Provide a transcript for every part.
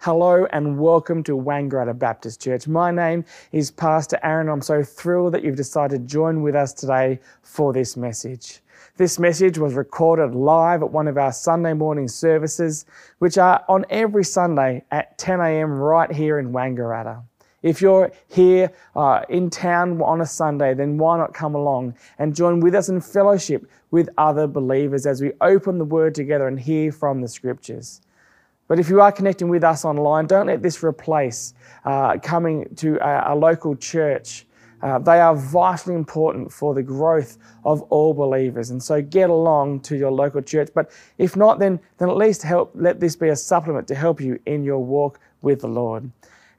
Hello and welcome to Wangaratta Baptist Church. My name is Pastor Aaron. I'm so thrilled that you've decided to join with us today for this message. This message was recorded live at one of our Sunday morning services, which are on every Sunday at 10 a.m. right here in Wangaratta. If you're here uh, in town on a Sunday, then why not come along and join with us in fellowship with other believers as we open the Word together and hear from the Scriptures. But if you are connecting with us online, don't let this replace uh, coming to a, a local church. Uh, they are vitally important for the growth of all believers. And so get along to your local church. But if not, then, then at least help, let this be a supplement to help you in your walk with the Lord.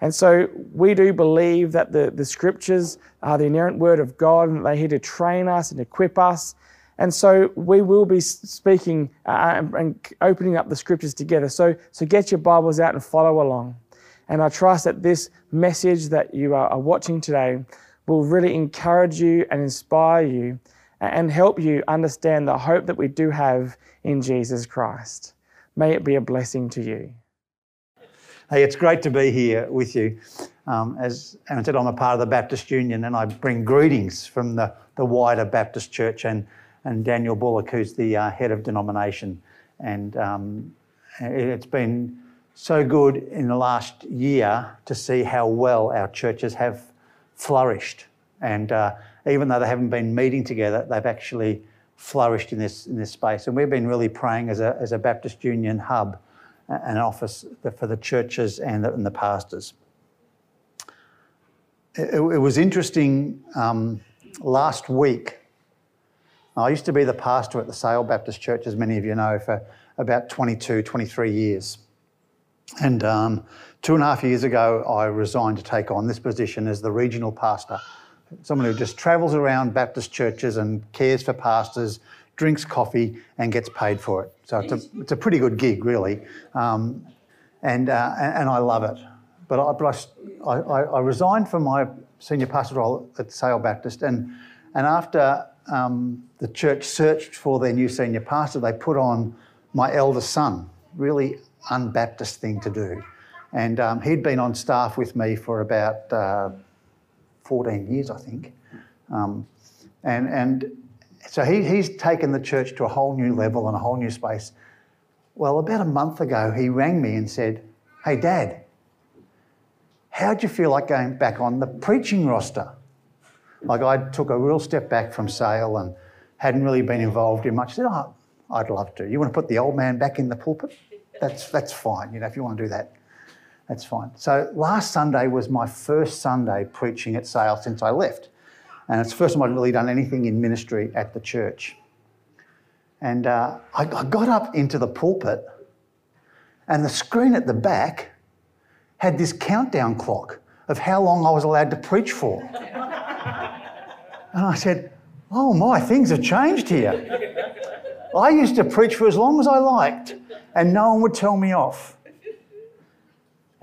And so we do believe that the, the scriptures are the inerrant word of God and they're here to train us and equip us and so we will be speaking uh, and opening up the scriptures together. So, so get your Bibles out and follow along. And I trust that this message that you are watching today will really encourage you and inspire you and help you understand the hope that we do have in Jesus Christ. May it be a blessing to you. Hey, it's great to be here with you. Um, as Aaron said, I'm a part of the Baptist Union and I bring greetings from the, the wider Baptist Church and and Daniel Bullock, who's the uh, head of denomination. And um, it's been so good in the last year to see how well our churches have flourished. And uh, even though they haven't been meeting together, they've actually flourished in this, in this space. And we've been really praying as a, as a Baptist Union hub, an office for the churches and the, and the pastors. It, it, was interesting um, last week. I used to be the pastor at the Sale Baptist Church, as many of you know, for about 22, 23 years. And um, two and a half years ago, I resigned to take on this position as the regional pastor. Someone who just travels around Baptist churches and cares for pastors, drinks coffee, and gets paid for it. So it's a, it's a pretty good gig, really. Um, and, uh, and I love it. But, I, but I, I, I, resigned from my senior pastor role at Sale Baptist, and, and after um, the church searched for their new senior pastor, they put on my eldest son, really unbaptist thing to do. And um, he'd been on staff with me for about uh, 14 years, I think. Um, and, and so he, he's taken the church to a whole new level and a whole new space. Well, about a month ago, he rang me and said, Hey, Dad, how'd you feel like going back on the preaching roster? Like I took a real step back from Sale and hadn't really been involved in much. I said, oh, I'd love to. You want to put the old man back in the pulpit? That's, that's fine, you know, if you want to do that, that's fine. So last Sunday was my first Sunday preaching at Sale since I left. And it's the first time I'd really done anything in ministry at the church. And uh, I, I got up into the pulpit, and the screen at the back had this countdown clock of how long I was allowed to preach for. And I said, Oh my, things have changed here. I used to preach for as long as I liked, and no one would tell me off.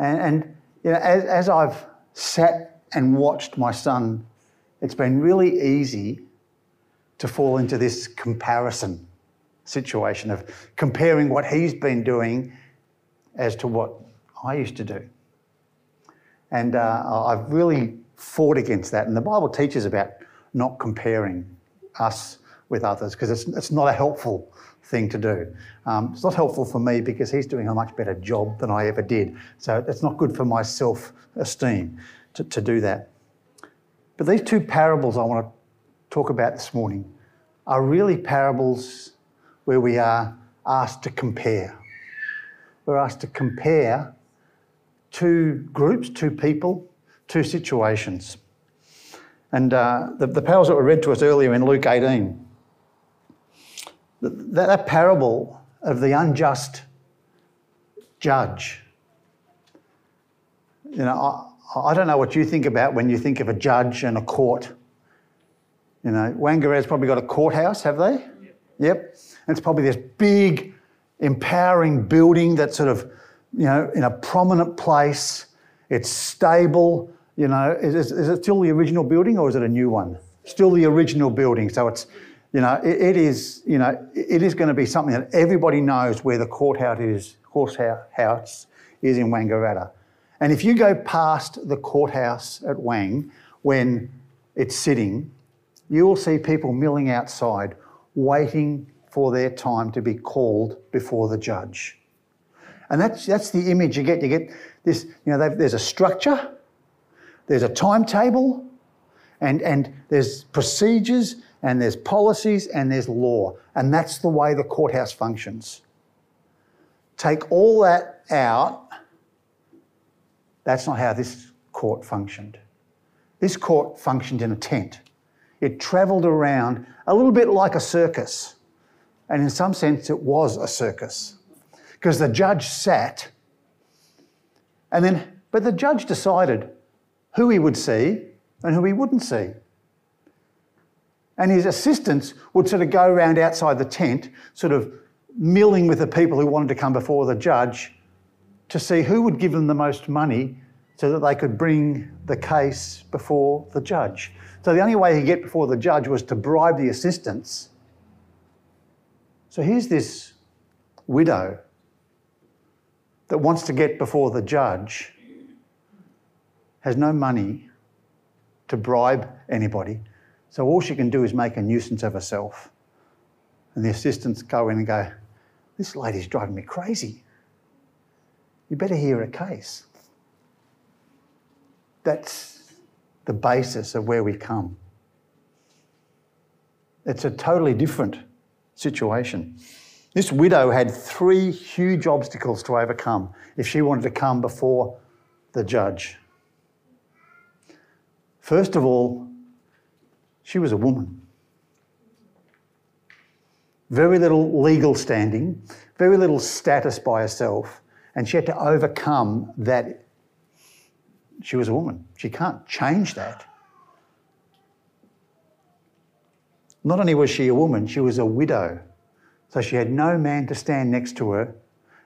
And, and you know, as, as I've sat and watched my son, it's been really easy to fall into this comparison situation of comparing what he's been doing as to what I used to do. And uh, I've really fought against that. And the Bible teaches about not comparing us with others because it's, it's not a helpful thing to do. Um, it's not helpful for me because he's doing a much better job than I ever did. So it's not good for my self esteem to, to do that. But these two parables I want to talk about this morning are really parables where we are asked to compare. We're asked to compare two groups, two people, two situations. And uh, the, the parables that were read to us earlier in Luke 18, that, that parable of the unjust judge, you know, I, I don't know what you think about when you think of a judge and a court. You know, Wangaratta's probably got a courthouse, have they? Yep. yep. And it's probably this big, empowering building that's sort of, you know, in a prominent place. It's stable. You know, is, is it still the original building or is it a new one? Still the original building. So it's, you know, it, it is, you know, it is going to be something that everybody knows where the courthouse is, courthouse is in Wangaratta. And if you go past the courthouse at Wang when it's sitting, you will see people milling outside waiting for their time to be called before the judge. And that's, that's the image you get. You get this, you know, there's a structure, there's a timetable, and, and there's procedures, and there's policies, and there's law. And that's the way the courthouse functions. Take all that out, that's not how this court functioned. This court functioned in a tent. It travelled around a little bit like a circus. And in some sense, it was a circus. Because the judge sat, and then, but the judge decided who he would see and who he wouldn't see. And his assistants would sort of go around outside the tent, sort of milling with the people who wanted to come before the judge to see who would give them the most money so that they could bring the case before the judge. So the only way he'd get before the judge was to bribe the assistants. So here's this widow that wants to get before the judge, has no money to bribe anybody. So all she can do is make a nuisance of herself. And the assistants go in and go, This lady's driving me crazy. You better hear a case. That's the basis of where we come. It's a totally different situation. This widow had three huge obstacles to overcome if she wanted to come before the judge. First of all, she was a woman. Very little legal standing, very little status by herself, and she had to overcome that she was a woman. She can't change that. Not only was she a woman, she was a widow. So she had no man to stand next to her,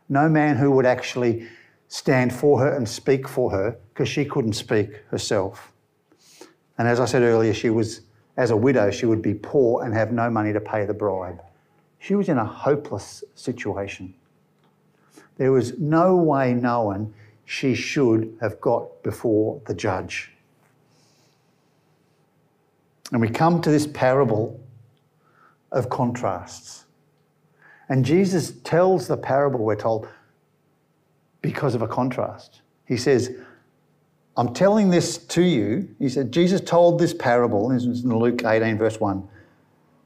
no man who would actually stand for her and speak for her because she couldn't speak herself. And as I said earlier, she was, as a widow, she would be poor and have no money to pay the bribe. She was in a hopeless situation. There was no way known she should have got before the judge. And we come to this parable of contrasts. And Jesus tells the parable, we're told, because of a contrast. He says, I'm telling this to you. He said, Jesus told this parable, this is in Luke 18, verse 1,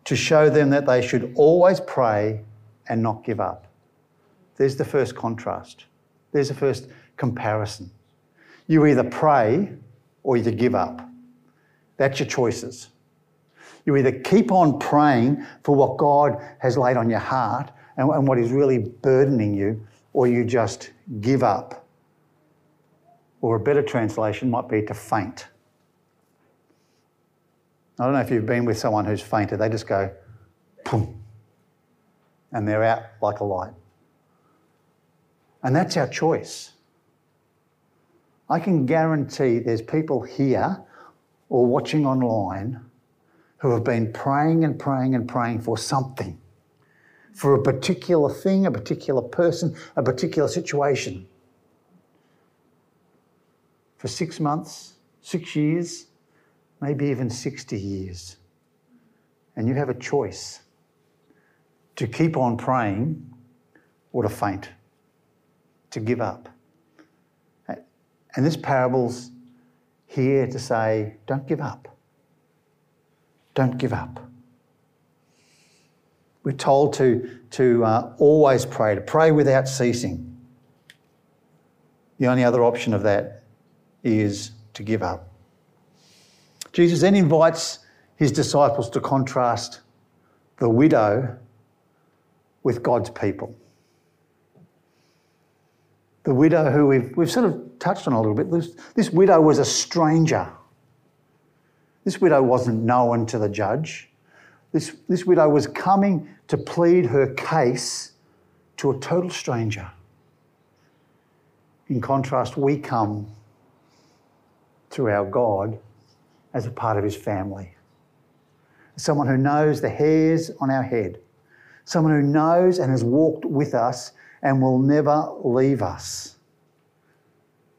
to show them that they should always pray and not give up. There's the first contrast. There's the first comparison. You either pray or you give up. That's your choices. You either keep on praying for what God has laid on your heart and, and what is really burdening you, or you just give up. Or a better translation might be to faint. I don't know if you've been with someone who's fainted, they just go, boom, and they're out like a light. And that's our choice. I can guarantee there's people here or watching online who have been praying and praying and praying for something, for a particular thing, a particular person, a particular situation. For six months, six years, maybe even 60 years. And you have a choice to keep on praying or to faint to give up. And this parable's here to say, don't give up. Don't give up. We're told to, to uh, always pray, to pray without ceasing. The only other option of that is to give up. Jesus then invites his disciples to contrast the widow with God's people the widow who we've, we've sort of touched on a little bit. This, this widow was a stranger. This widow wasn't known to the judge. This, this widow was coming to plead her case to a total stranger. In contrast, we come to our God as a part of his family. Someone who knows the hairs on our head, someone who knows and has walked with us and will never leave us.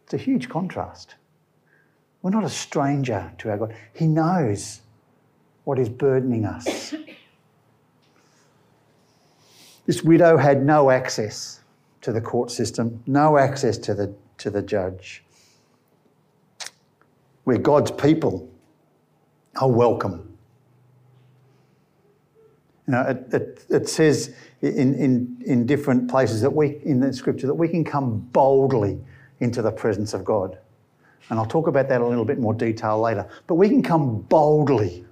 It's a huge contrast. We're not a stranger to our God. He knows what is burdening us. This widow had no access to the court system, no access to the, to the judge. Where God's people are welcome. You know, it, it, it says in, in, in different places that we, in the scripture, that we can come boldly into the presence of God. And I'll talk about that a little bit more detail later. But we can come boldly.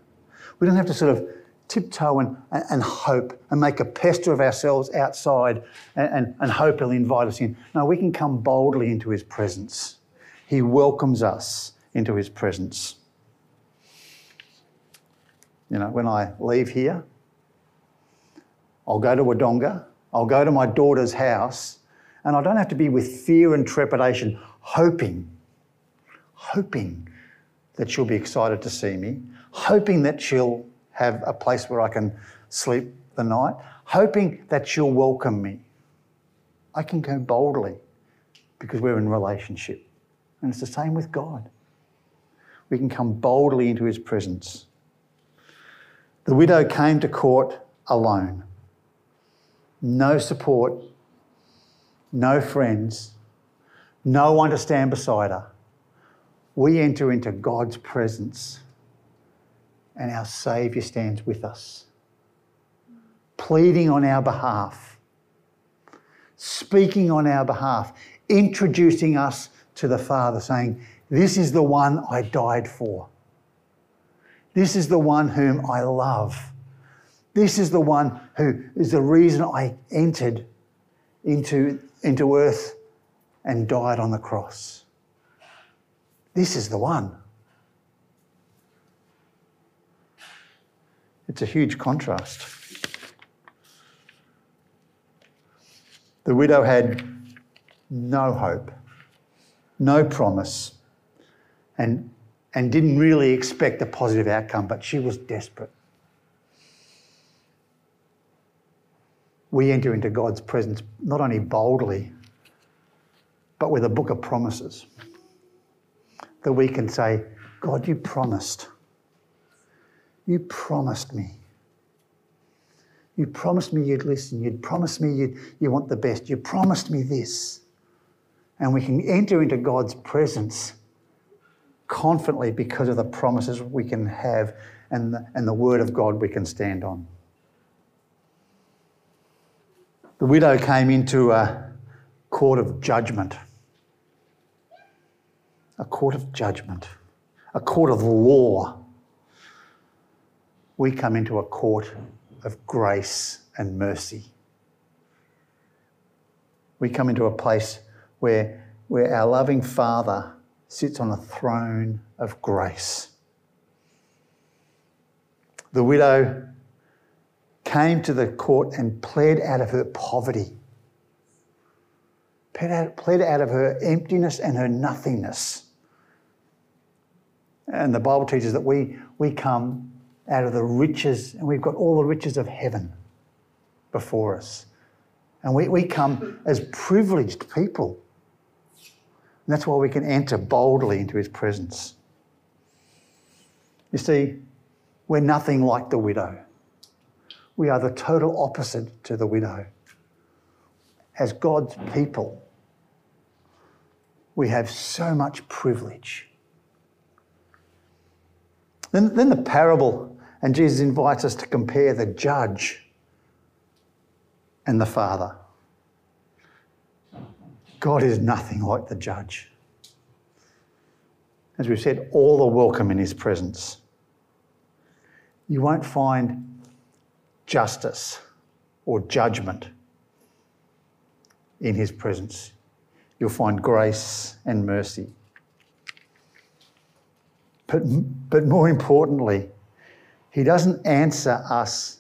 We don't have to sort of tiptoe and, and hope and make a pester of ourselves outside and, and, and hope he'll invite us in. No, we can come boldly into his presence. He welcomes us into his presence. You know, when I leave here, I'll go to Wodonga, I'll go to my daughter's house, and I don't have to be with fear and trepidation, hoping, hoping that she'll be excited to see me, hoping that she'll have a place where I can sleep the night, hoping that she'll welcome me. I can go boldly because we're in relationship. And it's the same with God. We can come boldly into his presence. The widow came to court alone. No support, no friends, no one to stand beside her. We enter into God's presence and our Saviour stands with us, pleading on our behalf, speaking on our behalf, introducing us to the Father, saying, This is the one I died for. This is the one whom I love. This is the one who is the reason I entered into, into earth and died on the cross. This is the one. It's a huge contrast. The widow had no hope, no promise, and, and didn't really expect a positive outcome, but she was desperate. We enter into God's presence not only boldly, but with a book of promises that we can say, God, you promised. You promised me. You promised me you'd listen. You'd promised me you'd, you want the best. You promised me this. And we can enter into God's presence confidently because of the promises we can have and the, and the word of God we can stand on. The widow came into a court of judgment. A court of judgment. A court of law we come into a court of grace and mercy. We come into a place where, where our loving Father sits on a throne of grace. The widow came to the court and pled out of her poverty, pled out, pled out of her emptiness and her nothingness. And the Bible teaches that we, we come out of the riches, and we've got all the riches of heaven before us. And we, we come as privileged people. And that's why we can enter boldly into his presence. You see, we're nothing like the widow. We are the total opposite to the widow. As God's people, we have so much privilege. Then, then the parable and Jesus invites us to compare the judge and the Father. God is nothing like the judge. As we've said, all are welcome in his presence. You won't find justice or judgment in his presence. You'll find grace and mercy. But, but more importantly, he doesn't answer us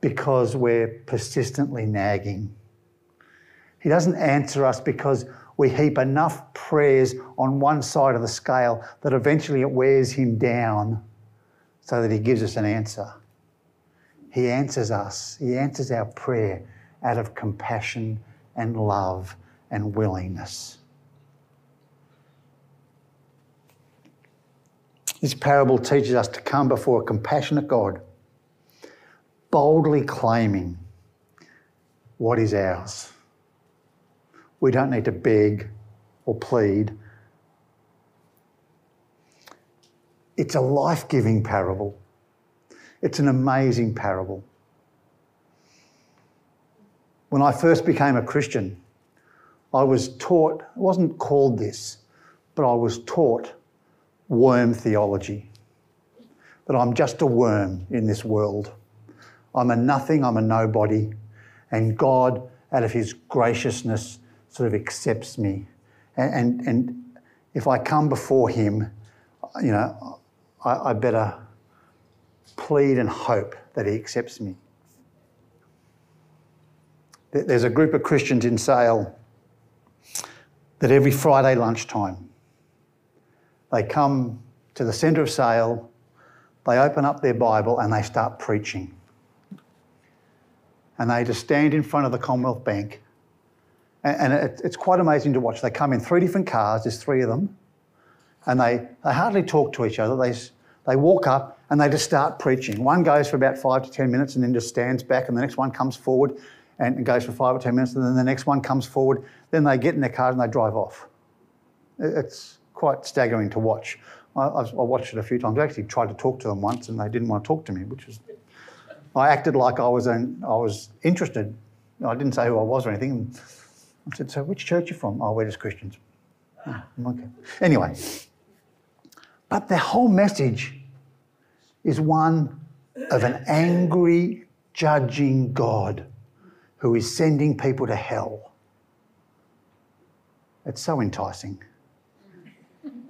because we're persistently nagging. He doesn't answer us because we heap enough prayers on one side of the scale that eventually it wears him down so that he gives us an answer. He answers us, he answers our prayer out of compassion and love and willingness. This parable teaches us to come before a compassionate God, boldly claiming what is ours. We don't need to beg or plead. It's a life giving parable. It's an amazing parable. When I first became a Christian, I was taught, it wasn't called this, but I was taught worm theology. That I'm just a worm in this world. I'm a nothing, I'm a nobody, and God, out of His graciousness, sort of accepts me. And, and, and if I come before Him, you know, I, I better plead and hope that He accepts me. There's a group of Christians in Sale that every Friday lunchtime they come to the centre of Sale, they open up their Bible and they start preaching. And they just stand in front of the Commonwealth Bank. And it's quite amazing to watch. They come in three different cars, there's three of them, and they, they hardly talk to each other. They, they walk up and they just start preaching. One goes for about five to 10 minutes and then just stands back, and the next one comes forward and goes for five or 10 minutes, and then the next one comes forward. Then they get in their car and they drive off. It's, quite staggering to watch. I, I, watched it a few times. I actually tried to talk to them once, and they didn't want to talk to me, which was. I acted like I was an, I was interested. I didn't say who I was or anything. I said, "So, which church are you from?" "Oh, we're just Christians." Oh, okay. Anyway, but the whole message is one of an angry, judging God who is sending people to hell. It's so enticing.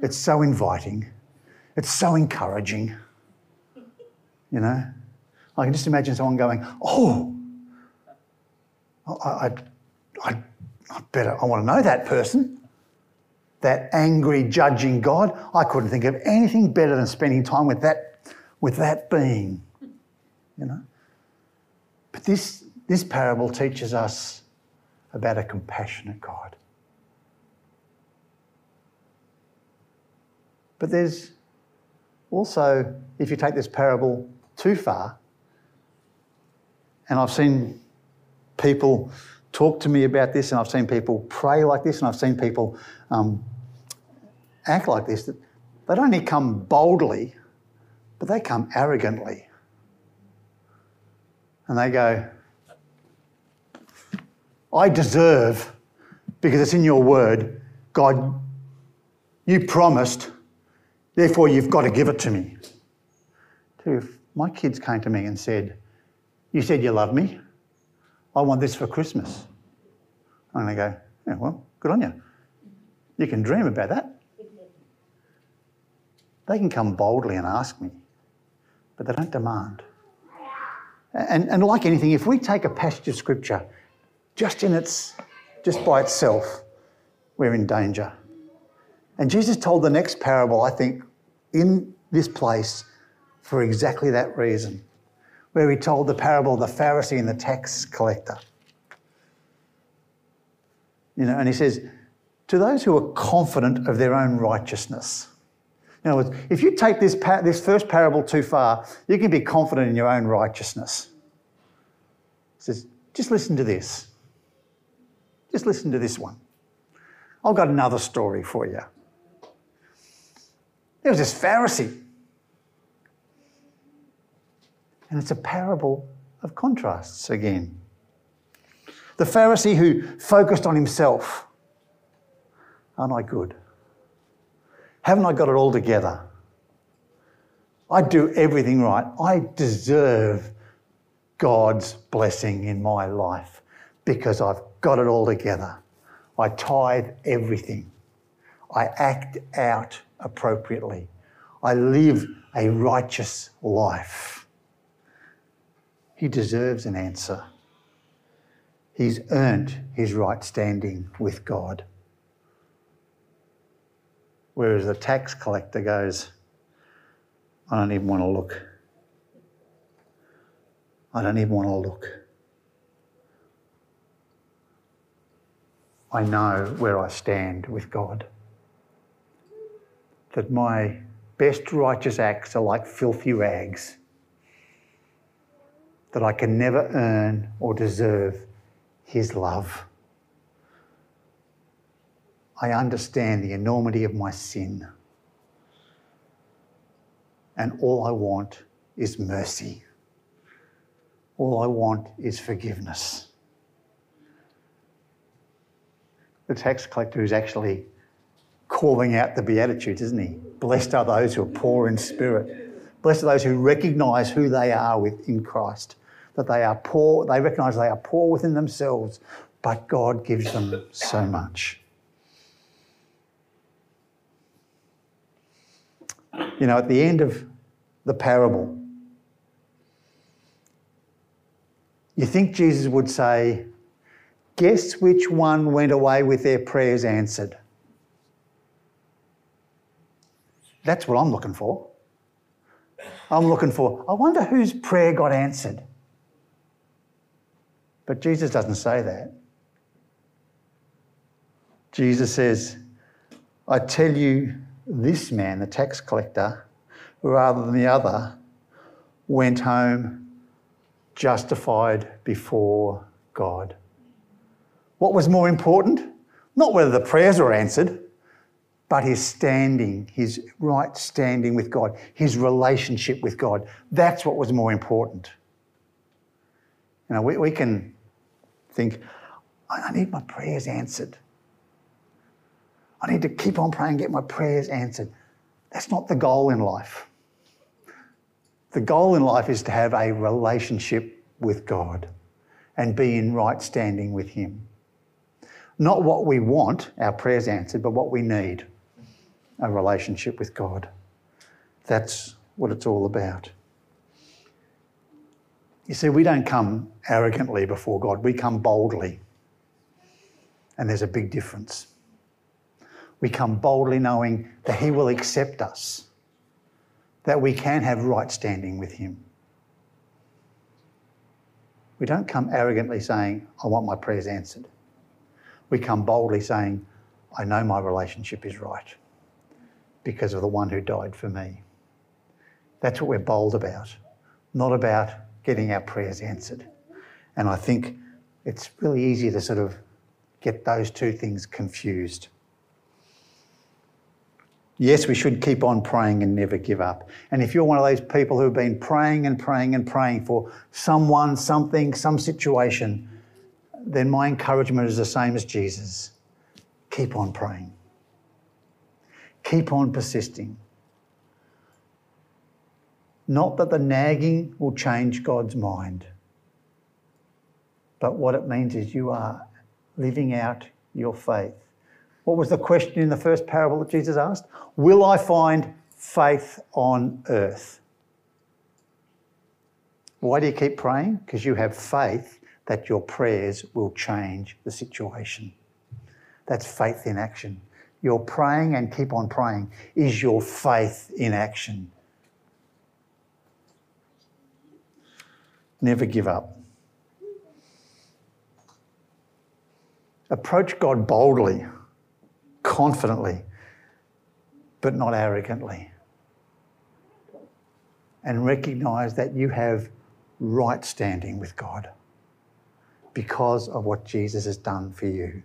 It's so inviting. It's so encouraging. You know? I can just imagine someone going, Oh, I, I, I, I better, I want to know that person. That angry, judging God. I couldn't think of anything better than spending time with that, with that being. You know? But this, this parable teaches us about a compassionate God. But there's also, if you take this parable too far, and I've seen people talk to me about this, and I've seen people pray like this, and I've seen people um, act like this, that they don't only come boldly, but they come arrogantly. And they go, I deserve, because it's in your word, God, you promised Therefore, you've got to give it to me. if my kids came to me and said, You said you love me. I want this for Christmas. And I go, Yeah, well, good on you. You can dream about that. They can come boldly and ask me, but they don't demand. And, and like anything, if we take a passage of scripture just in its just by itself, we're in danger. And Jesus told the next parable, I think, in this place for exactly that reason, where he told the parable of the Pharisee and the tax collector. You know, and he says, to those who are confident of their own righteousness. In other words, if you take this, this first parable too far, you can be confident in your own righteousness. He says, just listen to this. Just listen to this one. I've got another story for you. There was this Pharisee. And it's a parable of contrasts again. The Pharisee who focused on himself. Aren't I good? Haven't I got it all together? I do everything right. I deserve God's blessing in my life because I've got it all together. I tithe everything. I act out appropriately. I live a righteous life. He deserves an answer. He's earned his right standing with God. Whereas the tax collector goes, I don't even want to look. I don't even want to look. I know where I stand with God that my best righteous acts are like filthy rags that I can never earn or deserve His love. I understand the enormity of my sin. And all I want is mercy. All I want is forgiveness. The tax collector is actually calling out the Beatitudes, isn't he? Blessed are those who are poor in spirit. Blessed are those who recognize who they are within Christ, that they are poor, they recognize they are poor within themselves, but God gives them so much. You know, at the end of the parable, you think Jesus would say, Guess which one went away with their prayers answered? That's what I'm looking for. I'm looking for, I wonder whose prayer got answered. But Jesus doesn't say that. Jesus says, I tell you, this man, the tax collector, rather than the other, went home justified before God. What was more important? Not whether the prayers were answered, but his standing, his right standing with God, his relationship with God. That's what was more important. You know, we, we can think, I need my prayers answered. I need to keep on praying, get my prayers answered. That's not the goal in life. The goal in life is to have a relationship with God and be in right standing with Him. Not what we want, our prayers answered, but what we need a relationship with God. That's what it's all about. You see, we don't come arrogantly before God, we come boldly. And there's a big difference. We come boldly knowing that He will accept us, that we can have right standing with Him. We don't come arrogantly saying, I want my prayers answered. We come boldly saying, I know my relationship is right because of the one who died for me. That's what we're bold about, not about getting our prayers answered. And I think it's really easy to sort of get those two things confused. Yes, we should keep on praying and never give up. And if you're one of those people who've been praying and praying and praying for someone, something, some situation, then my encouragement is the same as Jesus. Keep on praying. Keep on persisting. Not that the nagging will change God's mind, but what it means is you are living out your faith. What was the question in the first parable that Jesus asked? Will I find faith on earth? Why do you keep praying? Because you have faith that your prayers will change the situation. That's faith in action. You're praying and keep on praying is your faith in action. Never give up. Approach God boldly confidently, but not arrogantly. And recognize that you have right standing with God because of what Jesus has done for you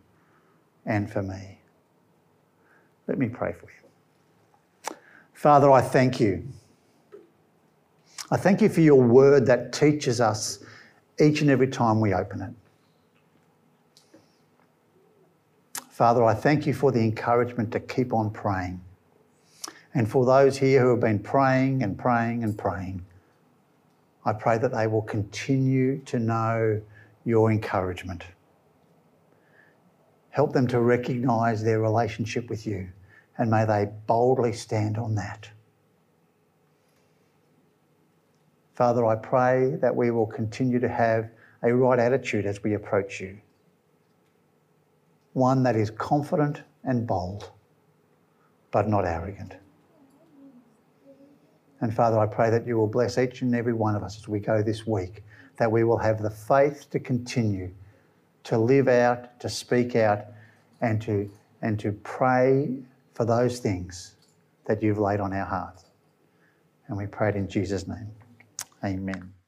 and for me. Let me pray for you. Father, I thank you. I thank you for your word that teaches us each and every time we open it. Father, I thank you for the encouragement to keep on praying. And for those here who have been praying and praying and praying, I pray that they will continue to know your encouragement. Help them to recognise their relationship with you, and may they boldly stand on that. Father, I pray that we will continue to have a right attitude as we approach you one that is confident and bold, but not arrogant. And Father, I pray that you will bless each and every one of us as we go this week, that we will have the faith to continue to live out, to speak out, and to, and to pray for those things that you've laid on our hearts. And we pray it in Jesus' name. Amen.